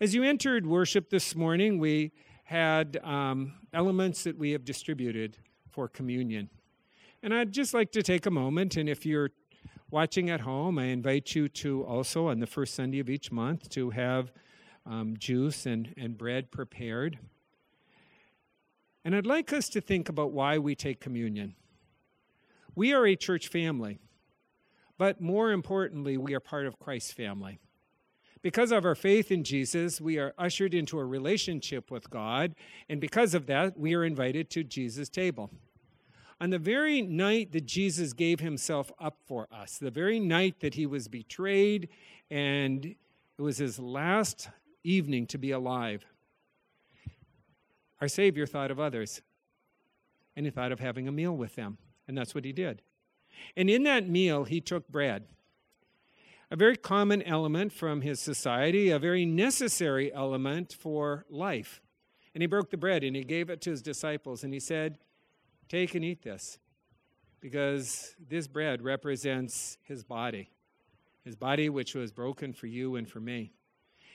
As you entered worship this morning, we had um, elements that we have distributed for communion. And I'd just like to take a moment, and if you're watching at home, I invite you to also, on the first Sunday of each month, to have um, juice and, and bread prepared. And I'd like us to think about why we take communion. We are a church family, but more importantly, we are part of Christ's family. Because of our faith in Jesus, we are ushered into a relationship with God, and because of that, we are invited to Jesus' table. On the very night that Jesus gave himself up for us, the very night that he was betrayed, and it was his last evening to be alive, our Savior thought of others, and he thought of having a meal with them, and that's what he did. And in that meal, he took bread a very common element from his society, a very necessary element for life. And he broke the bread and he gave it to his disciples and he said, Take and eat this, because this bread represents his body, his body which was broken for you and for me.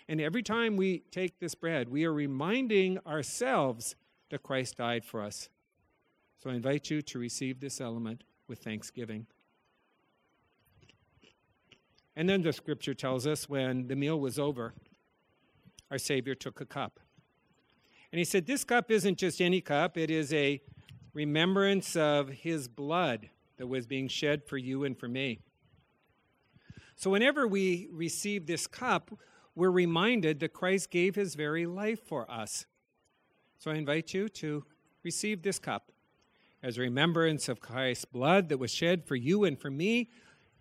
And every time we take this bread, we are reminding ourselves that Christ died for us. So I invite you to receive this element with thanksgiving. And then the scripture tells us when the meal was over, our Savior took a cup. And he said, This cup isn't just any cup, it is a remembrance of his blood that was being shed for you and for me. So, whenever we receive this cup, we're reminded that Christ gave his very life for us. So, I invite you to receive this cup as a remembrance of Christ's blood that was shed for you and for me,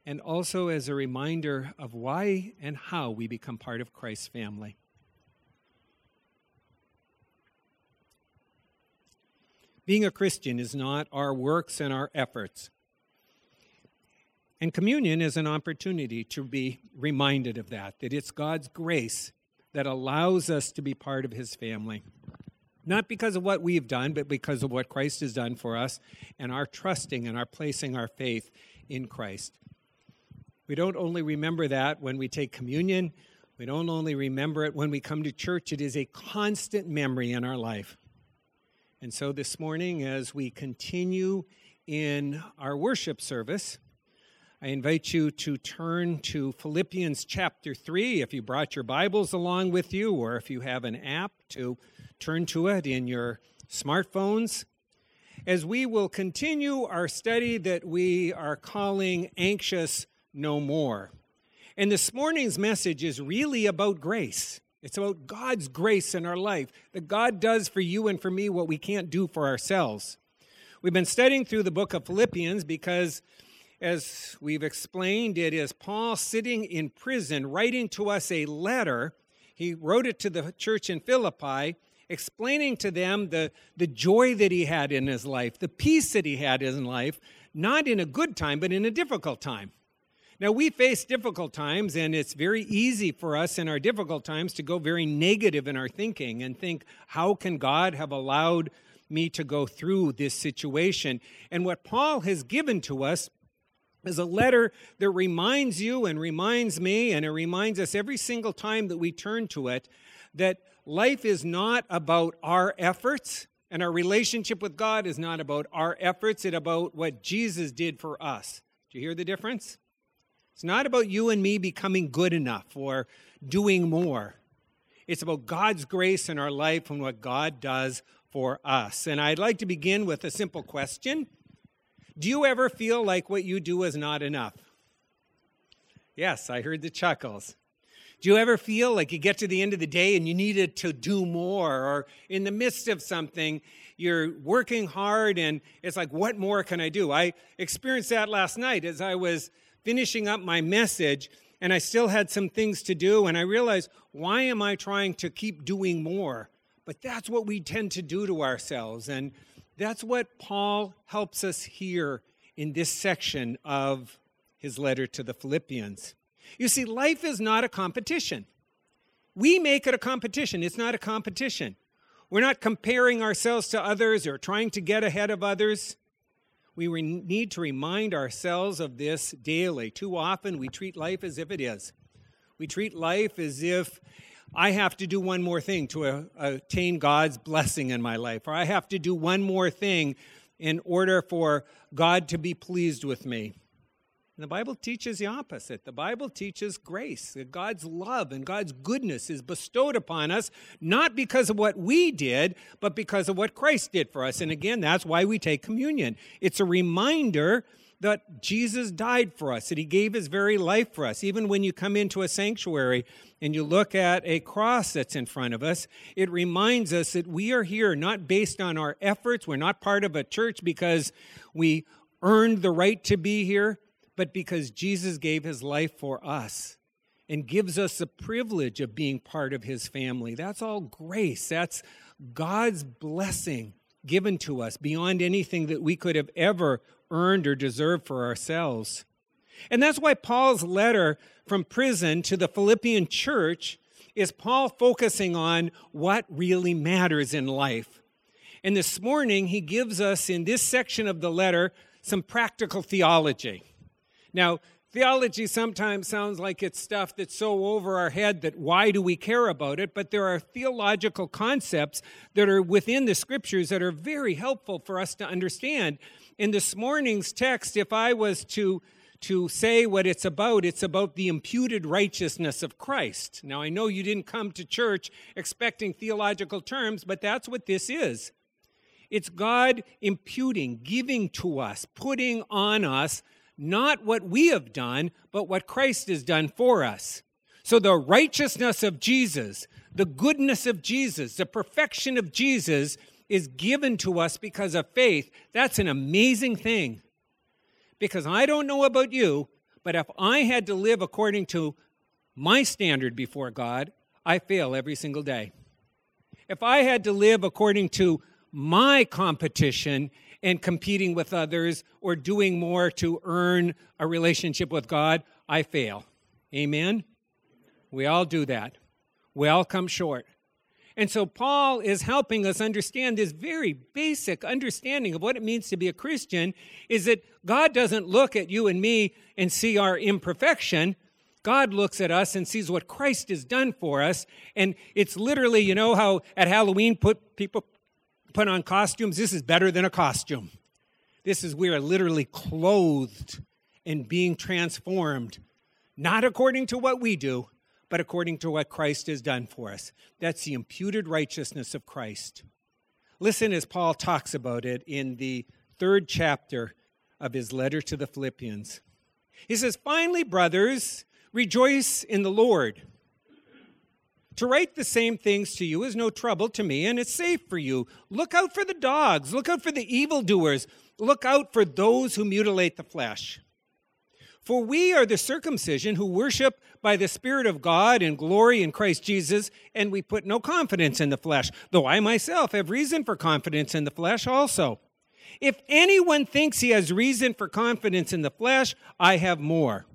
and also as a reminder of why and how we become part of Christ's family. Being a Christian is not our works and our efforts. And communion is an opportunity to be reminded of that, that it's God's grace that allows us to be part of His family. Not because of what we've done, but because of what Christ has done for us and our trusting and our placing our faith in Christ. We don't only remember that when we take communion, we don't only remember it when we come to church, it is a constant memory in our life. And so this morning, as we continue in our worship service, I invite you to turn to Philippians chapter 3 if you brought your Bibles along with you, or if you have an app to turn to it in your smartphones. As we will continue our study that we are calling Anxious no more. And this morning's message is really about grace. It's about God's grace in our life, that God does for you and for me what we can't do for ourselves. We've been studying through the book of Philippians because, as we've explained, it is Paul sitting in prison writing to us a letter. He wrote it to the church in Philippi, explaining to them the, the joy that he had in his life, the peace that he had in life, not in a good time, but in a difficult time. Now, we face difficult times, and it's very easy for us in our difficult times to go very negative in our thinking and think, how can God have allowed me to go through this situation? And what Paul has given to us is a letter that reminds you and reminds me, and it reminds us every single time that we turn to it, that life is not about our efforts. And our relationship with God is not about our efforts, it's about what Jesus did for us. Do you hear the difference? It's not about you and me becoming good enough or doing more. It's about God's grace in our life and what God does for us. And I'd like to begin with a simple question Do you ever feel like what you do is not enough? Yes, I heard the chuckles. Do you ever feel like you get to the end of the day and you needed to do more, or in the midst of something, you're working hard and it's like, what more can I do? I experienced that last night as I was finishing up my message and I still had some things to do. And I realized, why am I trying to keep doing more? But that's what we tend to do to ourselves. And that's what Paul helps us here in this section of his letter to the Philippians. You see, life is not a competition. We make it a competition. It's not a competition. We're not comparing ourselves to others or trying to get ahead of others. We re- need to remind ourselves of this daily. Too often we treat life as if it is. We treat life as if I have to do one more thing to uh, attain God's blessing in my life, or I have to do one more thing in order for God to be pleased with me. And the Bible teaches the opposite. The Bible teaches grace, that God's love and God's goodness is bestowed upon us, not because of what we did, but because of what Christ did for us. And again, that's why we take communion. It's a reminder that Jesus died for us, that he gave his very life for us. Even when you come into a sanctuary and you look at a cross that's in front of us, it reminds us that we are here not based on our efforts. We're not part of a church because we earned the right to be here, but because Jesus gave his life for us and gives us the privilege of being part of his family. That's all grace. That's God's blessing given to us beyond anything that we could have ever earned or deserved for ourselves. And that's why Paul's letter from prison to the Philippian church is Paul focusing on what really matters in life. And this morning, he gives us in this section of the letter some practical theology. Now, theology sometimes sounds like it's stuff that's so over our head that why do we care about it? But there are theological concepts that are within the scriptures that are very helpful for us to understand in this morning's text, if I was to to say what it's about, it's about the imputed righteousness of Christ. Now, I know you didn't come to church expecting theological terms, but that's what this is. It's God imputing, giving to us, putting on us not what we have done, but what Christ has done for us. So the righteousness of Jesus, the goodness of Jesus, the perfection of Jesus is given to us because of faith, that's an amazing thing. Because I don't know about you, but if I had to live according to my standard before God, I fail every single day. If I had to live according to my competition and competing with others or doing more to earn a relationship with God, I fail. Amen? We all do that. We all come short. And so Paul is helping us understand this very basic understanding of what it means to be a Christian is that God doesn't look at you and me and see our imperfection. God looks at us and sees what Christ has done for us. And it's literally, you know how at Halloween put people put on costumes? This is better than a costume. This is we are literally clothed and being transformed, not according to what we do, but according to what Christ has done for us. That's the imputed righteousness of Christ. Listen as Paul talks about it in the third chapter of his letter to the Philippians. He says, Finally, brothers, rejoice in the Lord. To write the same things to you is no trouble to me, and it's safe for you. Look out for the dogs, look out for the evildoers, look out for those who mutilate the flesh. For we are the circumcision who worship by the Spirit of God and glory in Christ Jesus, and we put no confidence in the flesh, though I myself have reason for confidence in the flesh also. If anyone thinks he has reason for confidence in the flesh, I have more.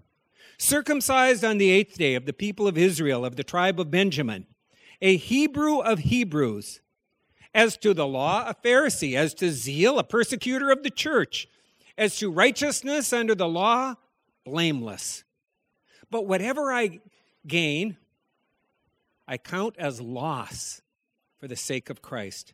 Circumcised on the eighth day of the people of Israel, of the tribe of Benjamin, a Hebrew of Hebrews, as to the law, a Pharisee, as to zeal, a persecutor of the church, as to righteousness under the law, blameless. But whatever I gain, I count as loss for the sake of Christ.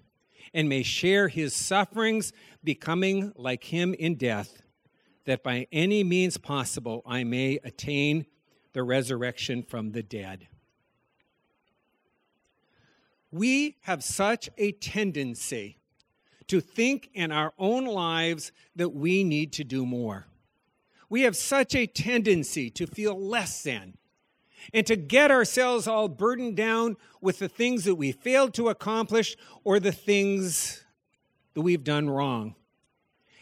and may share his sufferings, becoming like him in death, that by any means possible I may attain the resurrection from the dead. We have such a tendency to think in our own lives that we need to do more. We have such a tendency to feel less than and to get ourselves all burdened down with the things that we failed to accomplish or the things that we've done wrong.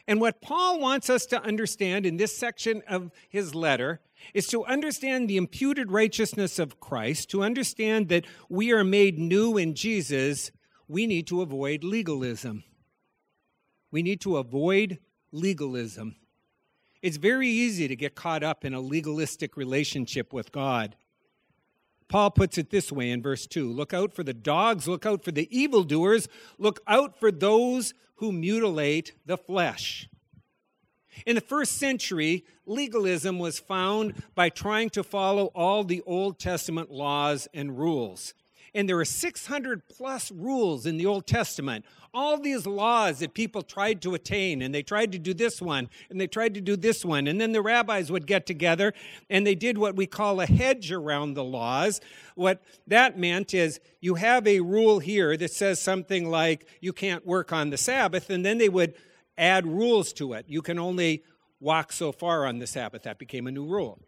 And what Paul wants us to understand in this section of his letter is to understand the imputed righteousness of Christ, to understand that we are made new in Jesus, we need to avoid legalism. We need to avoid legalism. It's very easy to get caught up in a legalistic relationship with God. Paul puts it this way in verse 2 Look out for the dogs, look out for the evildoers, look out for those who mutilate the flesh. In the first century, legalism was found by trying to follow all the Old Testament laws and rules. And there are 600 plus rules in the Old Testament. All these laws that people tried to attain, and they tried to do this one, and they tried to do this one. And then the rabbis would get together and they did what we call a hedge around the laws. What that meant is you have a rule here that says something like you can't work on the Sabbath, and then they would add rules to it. You can only walk so far on the Sabbath. That became a new rule.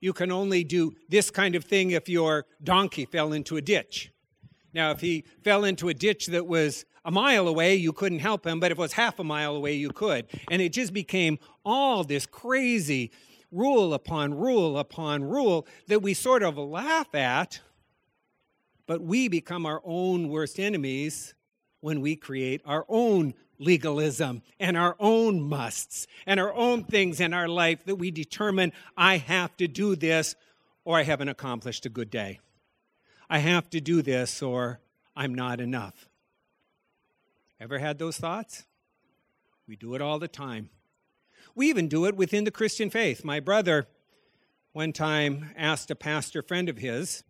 You can only do this kind of thing if your donkey fell into a ditch. Now, if he fell into a ditch that was a mile away, you couldn't help him, but if it was half a mile away, you could. And it just became all this crazy rule upon rule upon rule that we sort of laugh at, but we become our own worst enemies when we create our own legalism and our own musts and our own things in our life that we determine I have to do this or I haven't accomplished a good day. I have to do this or I'm not enough. Ever had those thoughts? We do it all the time. We even do it within the Christian faith. My brother one time asked a pastor friend of his,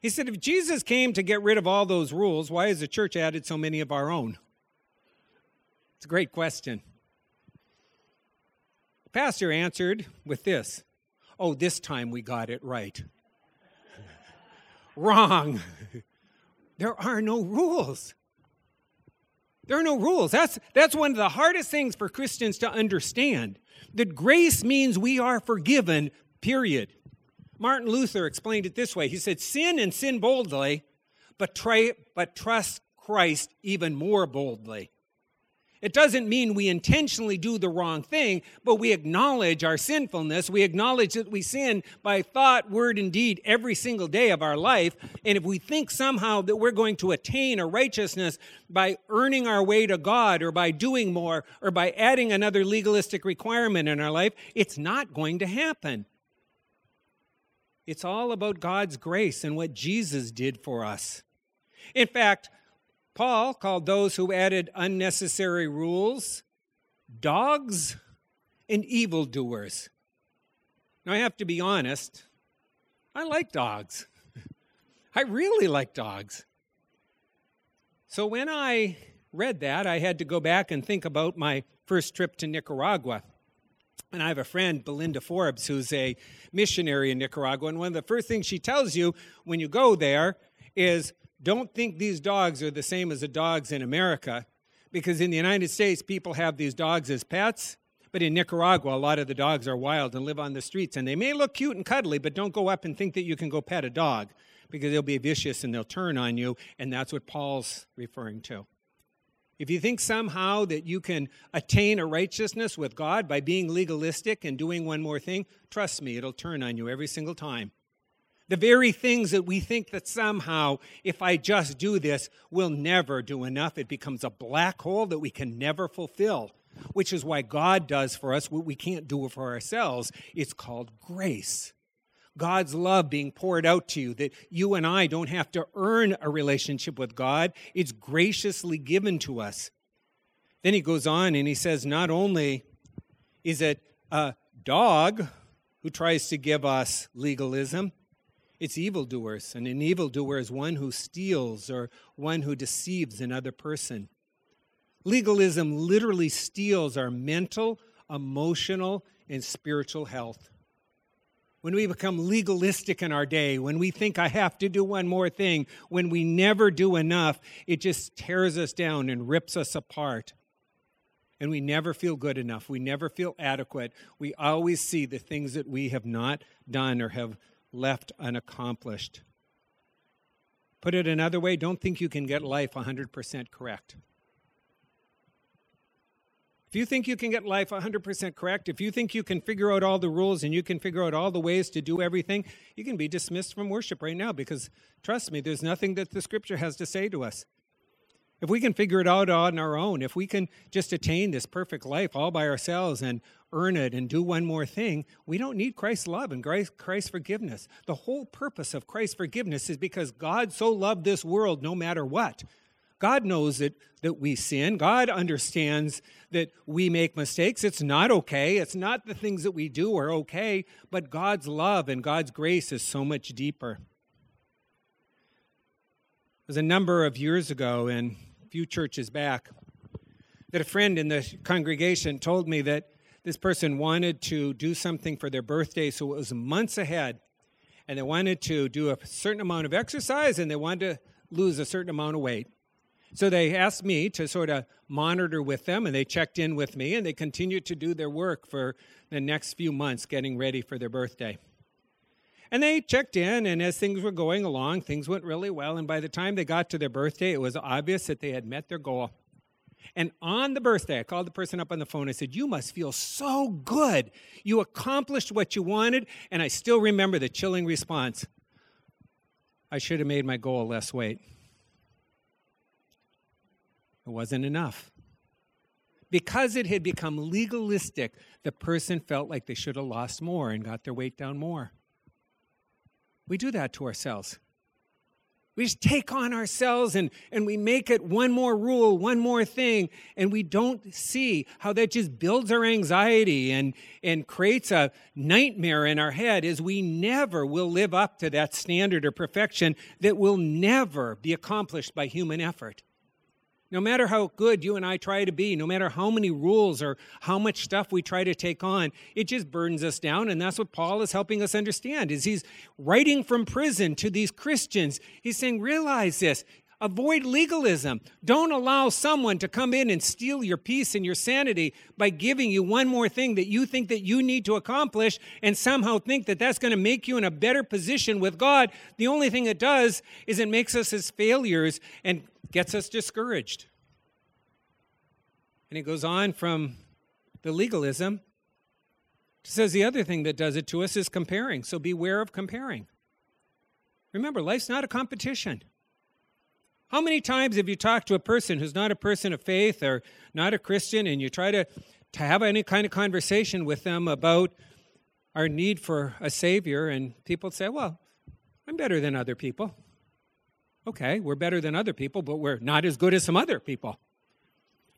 he said, If Jesus came to get rid of all those rules, why has the church added so many of our own? It's a great question. The pastor answered with this Oh, this time we got it right. Wrong. there are no rules. There are no rules. That's, that's one of the hardest things for Christians to understand. That grace means we are forgiven, period. Martin Luther explained it this way He said, Sin and sin boldly, but, try, but trust Christ even more boldly. It doesn't mean we intentionally do the wrong thing, but we acknowledge our sinfulness. We acknowledge that we sin by thought, word, and deed every single day of our life. And if we think somehow that we're going to attain a righteousness by earning our way to God or by doing more or by adding another legalistic requirement in our life, it's not going to happen. It's all about God's grace and what Jesus did for us. In fact, Paul called those who added unnecessary rules dogs and evildoers. Now, I have to be honest, I like dogs. I really like dogs. So when I read that, I had to go back and think about my first trip to Nicaragua. And I have a friend, Belinda Forbes, who's a missionary in Nicaragua. And one of the first things she tells you when you go there is don't think these dogs are the same as the dogs in America, because in the United States, people have these dogs as pets. But in Nicaragua, a lot of the dogs are wild and live on the streets. And they may look cute and cuddly, but don't go up and think that you can go pet a dog because they'll be vicious and they'll turn on you. And that's what Paul's referring to. If you think somehow that you can attain a righteousness with God by being legalistic and doing one more thing, trust me, it'll turn on you every single time. The very things that we think that somehow, if I just do this, we'll never do enough, it becomes a black hole that we can never fulfill, which is why God does for us what we can't do for ourselves. It's called grace. God's love being poured out to you, that you and I don't have to earn a relationship with God, it's graciously given to us. Then he goes on and he says, Not only is it a dog who tries to give us legalism, it's evildoers, and an evildoer is one who steals or one who deceives another person. Legalism literally steals our mental, emotional, and spiritual health. When we become legalistic in our day, when we think I have to do one more thing, when we never do enough, it just tears us down and rips us apart. And we never feel good enough. We never feel adequate. We always see the things that we have not done or have left unaccomplished. Put it another way, don't think you can get life 100% correct. If you think you can get life 100% correct, if you think you can figure out all the rules and you can figure out all the ways to do everything, you can be dismissed from worship right now because trust me, there's nothing that the scripture has to say to us. If we can figure it out on our own, if we can just attain this perfect life all by ourselves and earn it and do one more thing, we don't need Christ's love and Christ's forgiveness. The whole purpose of Christ's forgiveness is because God so loved this world no matter what God knows that, that we sin. God understands that we make mistakes. It's not okay. It's not the things that we do are okay, but God's love and God's grace is so much deeper. It was a number of years ago, and few churches back, that a friend in the congregation told me that this person wanted to do something for their birthday, so it was months ahead. And they wanted to do a certain amount of exercise and they wanted to lose a certain amount of weight. So they asked me to sort of monitor with them, and they checked in with me, and they continued to do their work for the next few months, getting ready for their birthday. And they checked in, and as things were going along, things went really well. And by the time they got to their birthday, it was obvious that they had met their goal. And on the birthday, I called the person up on the phone. I said, You must feel so good. You accomplished what you wanted. And I still remember the chilling response I should have made my goal less weight. It wasn't enough. Because it had become legalistic, the person felt like they should have lost more and got their weight down more. We do that to ourselves. We just take on ourselves and, and we make it one more rule, one more thing, and we don't see how that just builds our anxiety and, and creates a nightmare in our head as we never will live up to that standard or perfection that will never be accomplished by human effort. No matter how good you and I try to be, no matter how many rules or how much stuff we try to take on, it just burdens us down. And that's what Paul is helping us understand is he's writing from prison to these Christians. He's saying, realize this. Avoid legalism. Don't allow someone to come in and steal your peace and your sanity by giving you one more thing that you think that you need to accomplish and somehow think that that's going to make you in a better position with God. The only thing it does is it makes us as failures and gets us discouraged. And it goes on from the legalism. It says the other thing that does it to us is comparing. So beware of comparing. Remember, life's not a competition. How many times have you talked to a person who's not a person of faith or not a Christian and you try to, to have any kind of conversation with them about our need for a Savior, and people say, Well, I'm better than other people. Okay, we're better than other people, but we're not as good as some other people.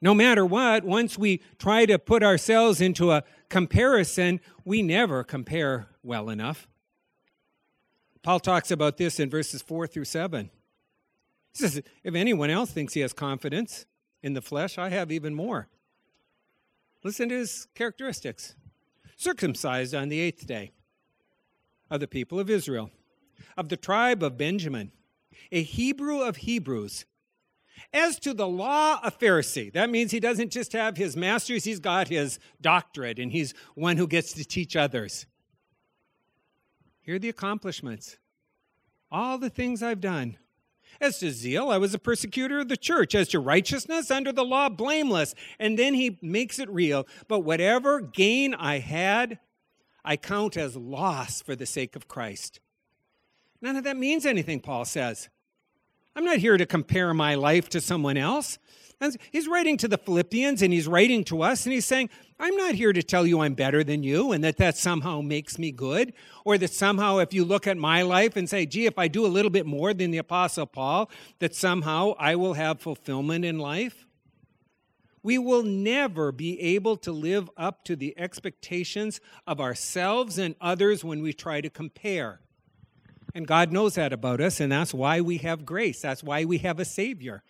No matter what, once we try to put ourselves into a comparison, we never compare well enough. Paul talks about this in verses 4 through 7. He says, If anyone else thinks he has confidence in the flesh, I have even more. Listen to his characteristics circumcised on the eighth day of the people of Israel, of the tribe of Benjamin a Hebrew of Hebrews. As to the law, a Pharisee. That means he doesn't just have his master's, he's got his doctorate, and he's one who gets to teach others. Here are the accomplishments. All the things I've done. As to zeal, I was a persecutor of the church. As to righteousness, under the law, blameless. And then he makes it real. But whatever gain I had, I count as loss for the sake of Christ. None of that means anything, Paul says. I'm not here to compare my life to someone else. He's writing to the Philippians and he's writing to us and he's saying, I'm not here to tell you I'm better than you and that that somehow makes me good, or that somehow if you look at my life and say, gee, if I do a little bit more than the Apostle Paul, that somehow I will have fulfillment in life. We will never be able to live up to the expectations of ourselves and others when we try to compare. And God knows that about us, and that's why we have grace. That's why we have a Savior.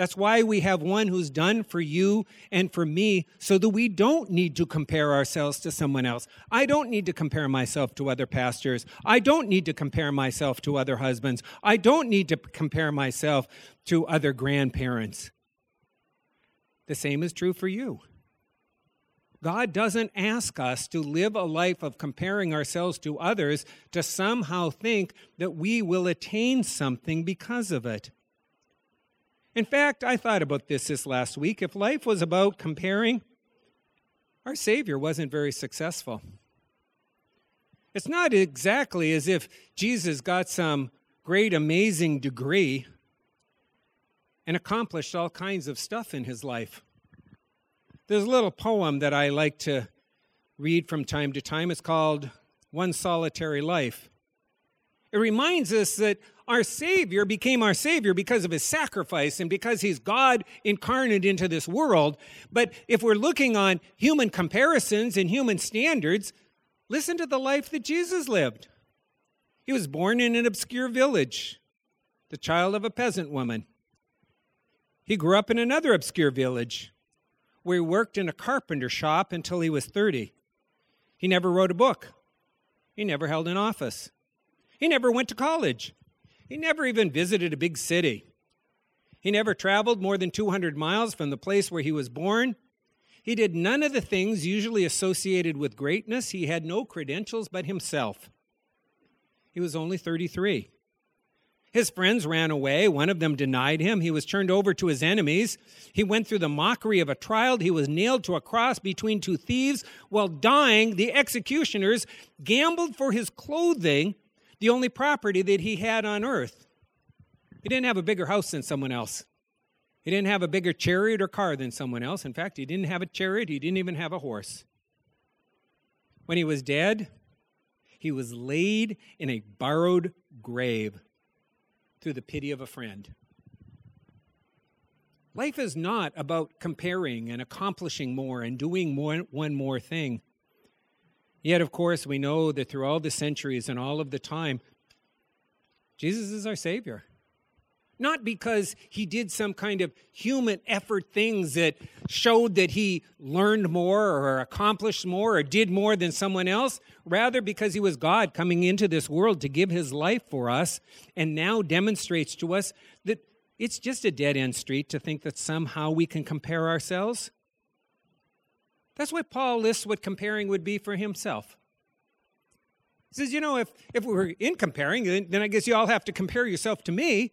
That's why we have one who's done for you and for me so that we don't need to compare ourselves to someone else. I don't need to compare myself to other pastors. I don't need to compare myself to other husbands. I don't need to compare myself to other grandparents. The same is true for you. God doesn't ask us to live a life of comparing ourselves to others to somehow think that we will attain something because of it. In fact, I thought about this this last week. If life was about comparing, our Savior wasn't very successful. It's not exactly as if Jesus got some great, amazing degree and accomplished all kinds of stuff in his life. There's a little poem that I like to read from time to time. It's called One Solitary Life. It reminds us that our Savior became our Savior because of his sacrifice and because he's God incarnate into this world. But if we're looking on human comparisons and human standards, listen to the life that Jesus lived. He was born in an obscure village, the child of a peasant woman. He grew up in another obscure village where he worked in a carpenter shop until he was 30. He never wrote a book. He never held an office. He never went to college. He never even visited a big city. He never traveled more than 200 miles from the place where he was born. He did none of the things usually associated with greatness. He had no credentials but himself. He was only 33. His friends ran away. One of them denied him. He was turned over to his enemies. He went through the mockery of a trial. He was nailed to a cross between two thieves. While dying, the executioners gambled for his clothing, the only property that he had on earth. He didn't have a bigger house than someone else. He didn't have a bigger chariot or car than someone else. In fact, he didn't have a chariot, he didn't even have a horse. When he was dead, he was laid in a borrowed grave through the pity of a friend. Life is not about comparing and accomplishing more and doing more, one more thing. Yet, of course, we know that through all the centuries and all of the time, Jesus is our Savior. Not because he did some kind of human effort things that showed that he learned more or accomplished more or did more than someone else. Rather, because he was God coming into this world to give his life for us and now demonstrates to us that it's just a dead end street to think that somehow we can compare ourselves. That's what Paul lists what comparing would be for himself. He says, you know, if, if we were in comparing, then I guess you all have to compare yourself to me.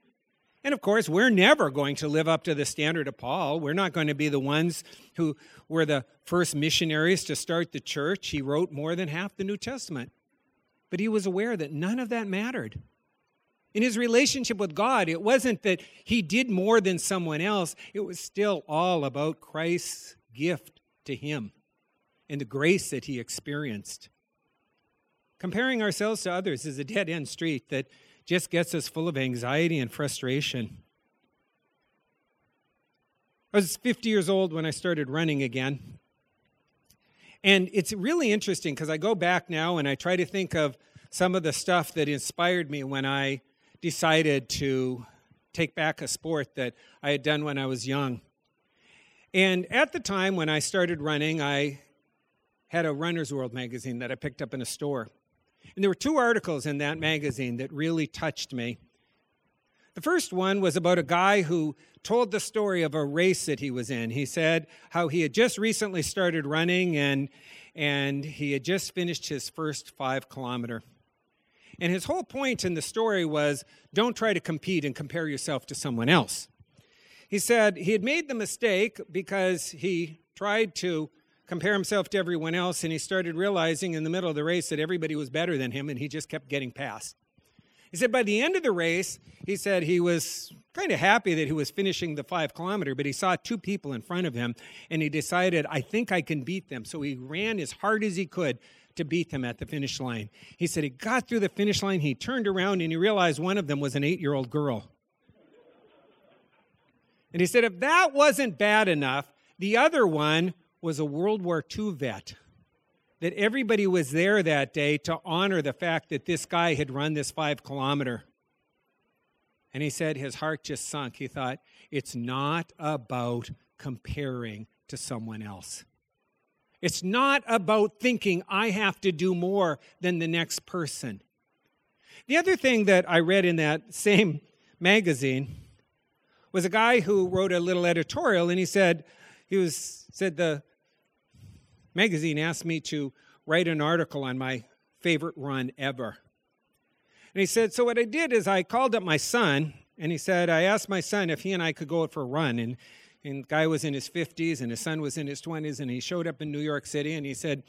And of course, we're never going to live up to the standard of Paul. We're not going to be the ones who were the first missionaries to start the church. He wrote more than half the New Testament. But he was aware that none of that mattered. In his relationship with God, it wasn't that he did more than someone else, it was still all about Christ's gift to him and the grace that he experienced. Comparing ourselves to others is a dead end street that just gets us full of anxiety and frustration. I was 50 years old when I started running again. And it's really interesting because I go back now and I try to think of some of the stuff that inspired me when I decided to take back a sport that I had done when I was young. And at the time when I started running, I had a Runner's World magazine that I picked up in a store. And there were two articles in that magazine that really touched me. The first one was about a guy who told the story of a race that he was in. He said how he had just recently started running and, and he had just finished his first five kilometer. And his whole point in the story was don't try to compete and compare yourself to someone else. He said he had made the mistake because he tried to compare himself to everyone else, and he started realizing in the middle of the race that everybody was better than him, and he just kept getting past. He said by the end of the race, he said he was kind of happy that he was finishing the five kilometer, but he saw two people in front of him, and he decided, I think I can beat them. So he ran as hard as he could to beat them at the finish line. He said he got through the finish line, he turned around, and he realized one of them was an eight year old girl. And he said, if that wasn't bad enough, the other one was a World War II vet. That everybody was there that day to honor the fact that this guy had run this five kilometer. And he said his heart just sunk. He thought, it's not about comparing to someone else. It's not about thinking I have to do more than the next person. The other thing that I read in that same magazine was a guy who wrote a little editorial and he said he was said the magazine asked me to write an article on my favorite run ever. And he said, So what I did is I called up my son, and he said, I asked my son if he and I could go out for a run. And, And the guy was in his 50s and his son was in his 20s, and he showed up in New York City and he said,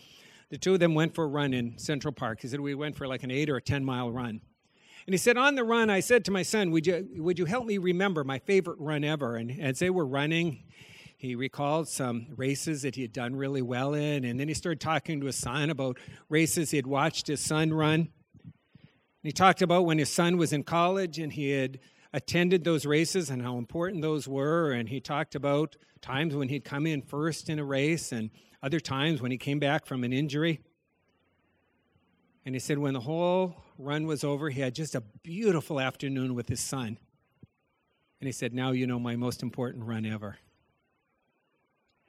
the two of them went for a run in Central Park. He said, We went for like an eight or a 10 mile run. And he said, On the run, I said to my son, Would you, would you help me remember my favorite run ever? And as they were running, he recalled some races that he had done really well in. And then he started talking to his son about races he had watched his son run. And he talked about when his son was in college and he had attended those races and how important those were. And he talked about times when he'd come in first in a race and other times when he came back from an injury. And he said when the whole run was over, he had just a beautiful afternoon with his son. And he said, Now you know my most important run ever.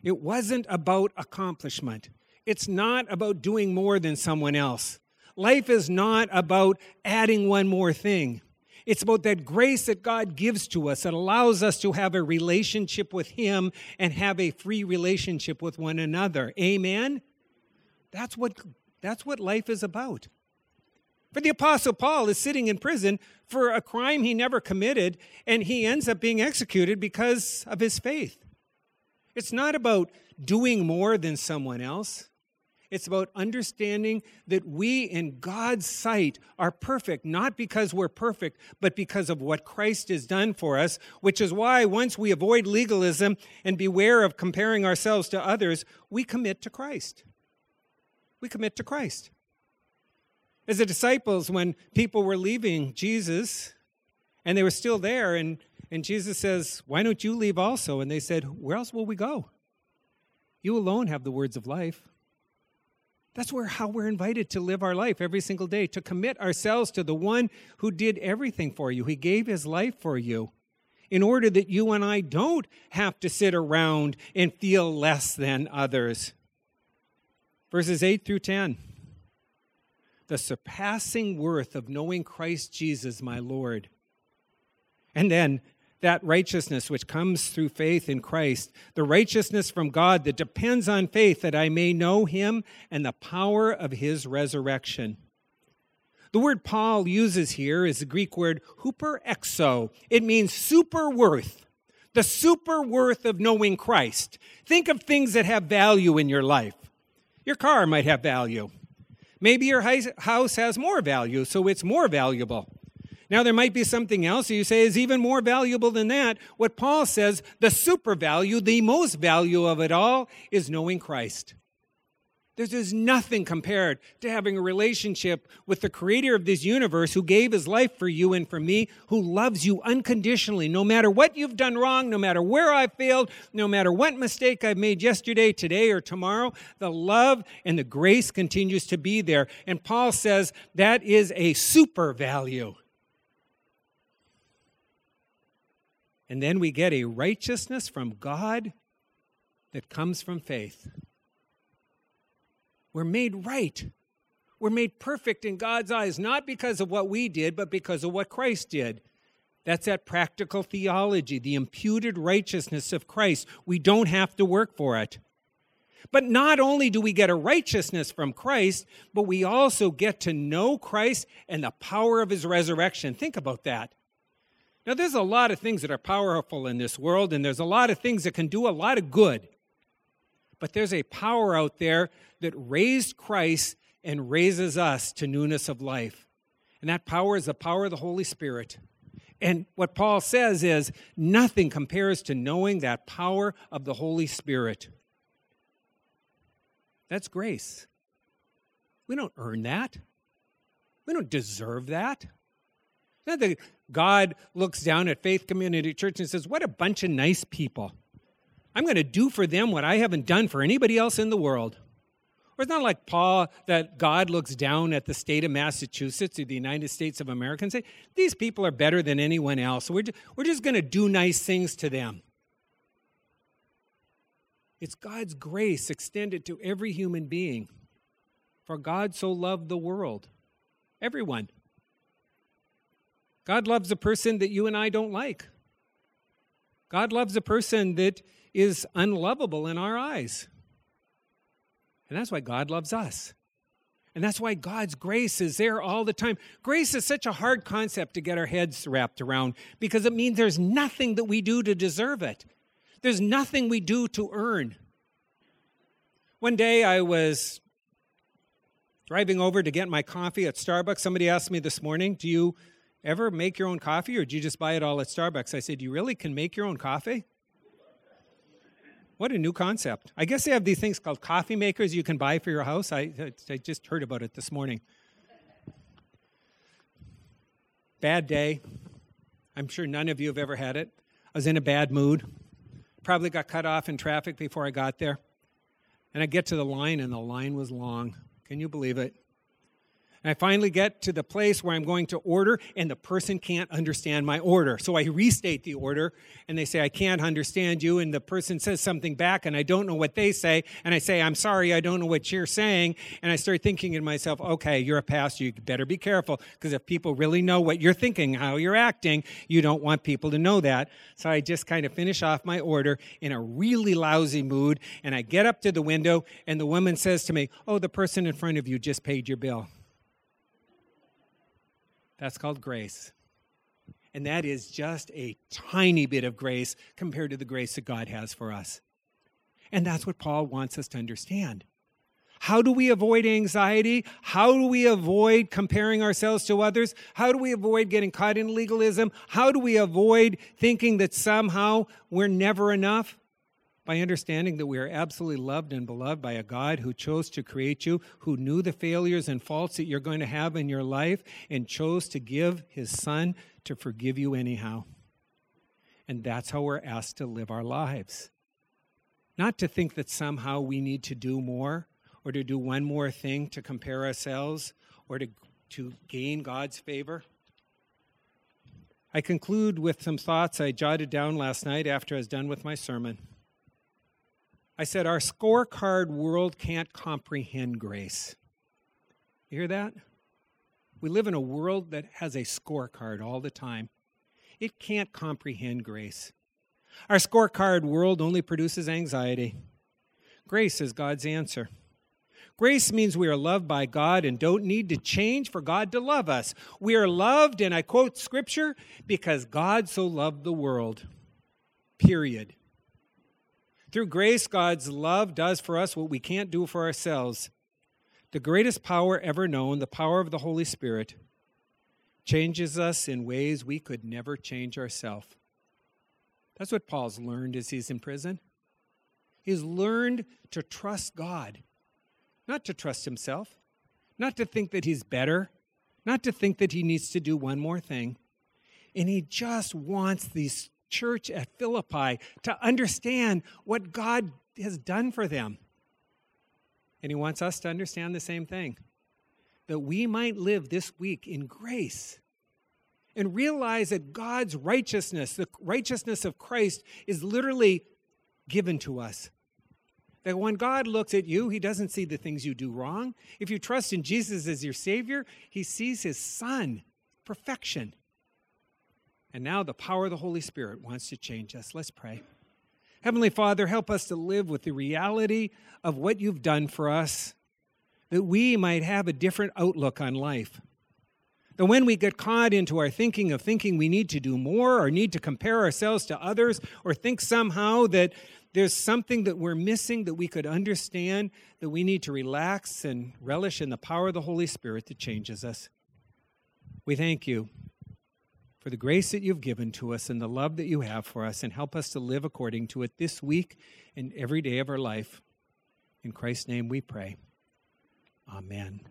It wasn't about accomplishment. It's not about doing more than someone else. Life is not about adding one more thing. It's about that grace that God gives to us that allows us to have a relationship with Him and have a free relationship with one another. Amen? That's what, that's what life is about. For the Apostle Paul is sitting in prison for a crime he never committed, and he ends up being executed because of his faith. It's not about doing more than someone else. It's about understanding that we, in God's sight, are perfect, not because we're perfect, but because of what Christ has done for us, which is why once we avoid legalism and beware of comparing ourselves to others, we commit to Christ. We commit to Christ. As the disciples, when people were leaving Jesus and they were still there, and, and Jesus says, Why don't you leave also? And they said, Where else will we go? You alone have the words of life. That's where how we're invited to live our life every single day, to commit ourselves to the one who did everything for you. He gave his life for you in order that you and I don't have to sit around and feel less than others. Verses 8 through 10. The surpassing worth of knowing Christ Jesus, my Lord. And then that righteousness which comes through faith in Christ, the righteousness from God that depends on faith that I may know him and the power of his resurrection. The word Paul uses here is the Greek word huperexo. It means super worth, the super worth of knowing Christ. Think of things that have value in your life. Your car might have value. Maybe your house has more value, so it's more valuable. Now, there might be something else you say is even more valuable than that. What Paul says, the super value, the most value of it all, is knowing Christ. There's nothing compared to having a relationship with the creator of this universe who gave his life for you and for me, who loves you unconditionally, no matter what you've done wrong, no matter where I've failed, no matter what mistake I've made yesterday, today, or tomorrow. The love and the grace continues to be there. And Paul says that is a super value. And then we get a righteousness from God that comes from faith. We're made right. We're made perfect in God's eyes, not because of what we did, but because of what Christ did. That's that practical theology, the imputed righteousness of Christ. We don't have to work for it. But not only do we get a righteousness from Christ, but we also get to know Christ and the power of his resurrection. Think about that. Now, there's a lot of things that are powerful in this world, and there's a lot of things that can do a lot of good. But there's a power out there that raised Christ and raises us to newness of life. And that power is the power of the Holy Spirit. And what Paul says is nothing compares to knowing that power of the Holy Spirit. That's grace. We don't earn that. We don't deserve that. Not that God looks down at Faith Community Church and says, What a bunch of nice people. I'm going to do for them what I haven't done for anybody else in the world. Or it's not like Paul that God looks down at the state of Massachusetts or the United States of America and say, These people are better than anyone else. We're just, we're just going to do nice things to them. It's God's grace extended to every human being. For God so loved the world, everyone. God loves a person that you and I don't like. God loves a person that is unlovable in our eyes. And that's why God loves us. And that's why God's grace is there all the time. Grace is such a hard concept to get our heads wrapped around because it means there's nothing that we do to deserve it. There's nothing we do to earn. One day I was driving over to get my coffee at Starbucks. Somebody asked me this morning, Do you ever make your own coffee or do you just buy it all at Starbucks? I said, You really can make your own coffee? What a new concept. I guess they have these things called coffee makers you can buy for your house. I, I just heard about it this morning. Bad day. I'm sure none of you have ever had it. I was in a bad mood. Probably got cut off in traffic before I got there. And I get to the line, and the line was long. Can you believe it? And I finally get to the place where I'm going to order, and the person can't understand my order. So I restate the order, and they say, I can't understand you. And the person says something back, and I don't know what they say. And I say, I'm sorry, I don't know what you're saying. And I start thinking to myself, okay, you're a pastor. You better be careful, because if people really know what you're thinking, how you're acting, you don't want people to know that. So I just kind of finish off my order in a really lousy mood, and I get up to the window, and the woman says to me, Oh, the person in front of you just paid your bill. That's called grace. And that is just a tiny bit of grace compared to the grace that God has for us. And that's what Paul wants us to understand. How do we avoid anxiety? How do we avoid comparing ourselves to others? How do we avoid getting caught in legalism? How do we avoid thinking that somehow we're never enough? By understanding that we are absolutely loved and beloved by a God who chose to create you, who knew the failures and faults that you're going to have in your life, and chose to give his son to forgive you anyhow. And that's how we're asked to live our lives. Not to think that somehow we need to do more or to do one more thing to compare ourselves or to, to gain God's favor. I conclude with some thoughts I jotted down last night after I was done with my sermon. I said, Our scorecard world can't comprehend grace. You hear that? We live in a world that has a scorecard all the time. It can't comprehend grace. Our scorecard world only produces anxiety. Grace is God's answer. Grace means we are loved by God and don't need to change for God to love us. We are loved, and I quote scripture, because God so loved the world. Period. Through grace, God's love does for us what we can't do for ourselves. The greatest power ever known, the power of the Holy Spirit, changes us in ways we could never change ourselves. That's what Paul's learned as he's in prison. He's learned to trust God, not to trust himself, not to think that he's better, not to think that he needs to do one more thing. And he just wants these church at Philippi to understand what God has done for them. And He wants us to understand the same thing that we might live this week in grace and realize that God's righteousness, the righteousness of Christ, is literally given to us. That when God looks at you, He doesn't see the things you do wrong. If you trust in Jesus as your Savior, He sees His Son, perfection. And now the power of the Holy Spirit wants to change us. Let's pray. Heavenly Father, help us to live with the reality of what you've done for us, that we might have a different outlook on life. That when we get caught into our thinking of thinking we need to do more or need to compare ourselves to others or think somehow that there's something that we're missing that we could understand, that we need to relax and relish in the power of the Holy Spirit that changes us. We thank you for the grace that you've given to us and the love that you have for us, and help us to live according to it this week and every day of our life. In Christ's name we pray. Amen.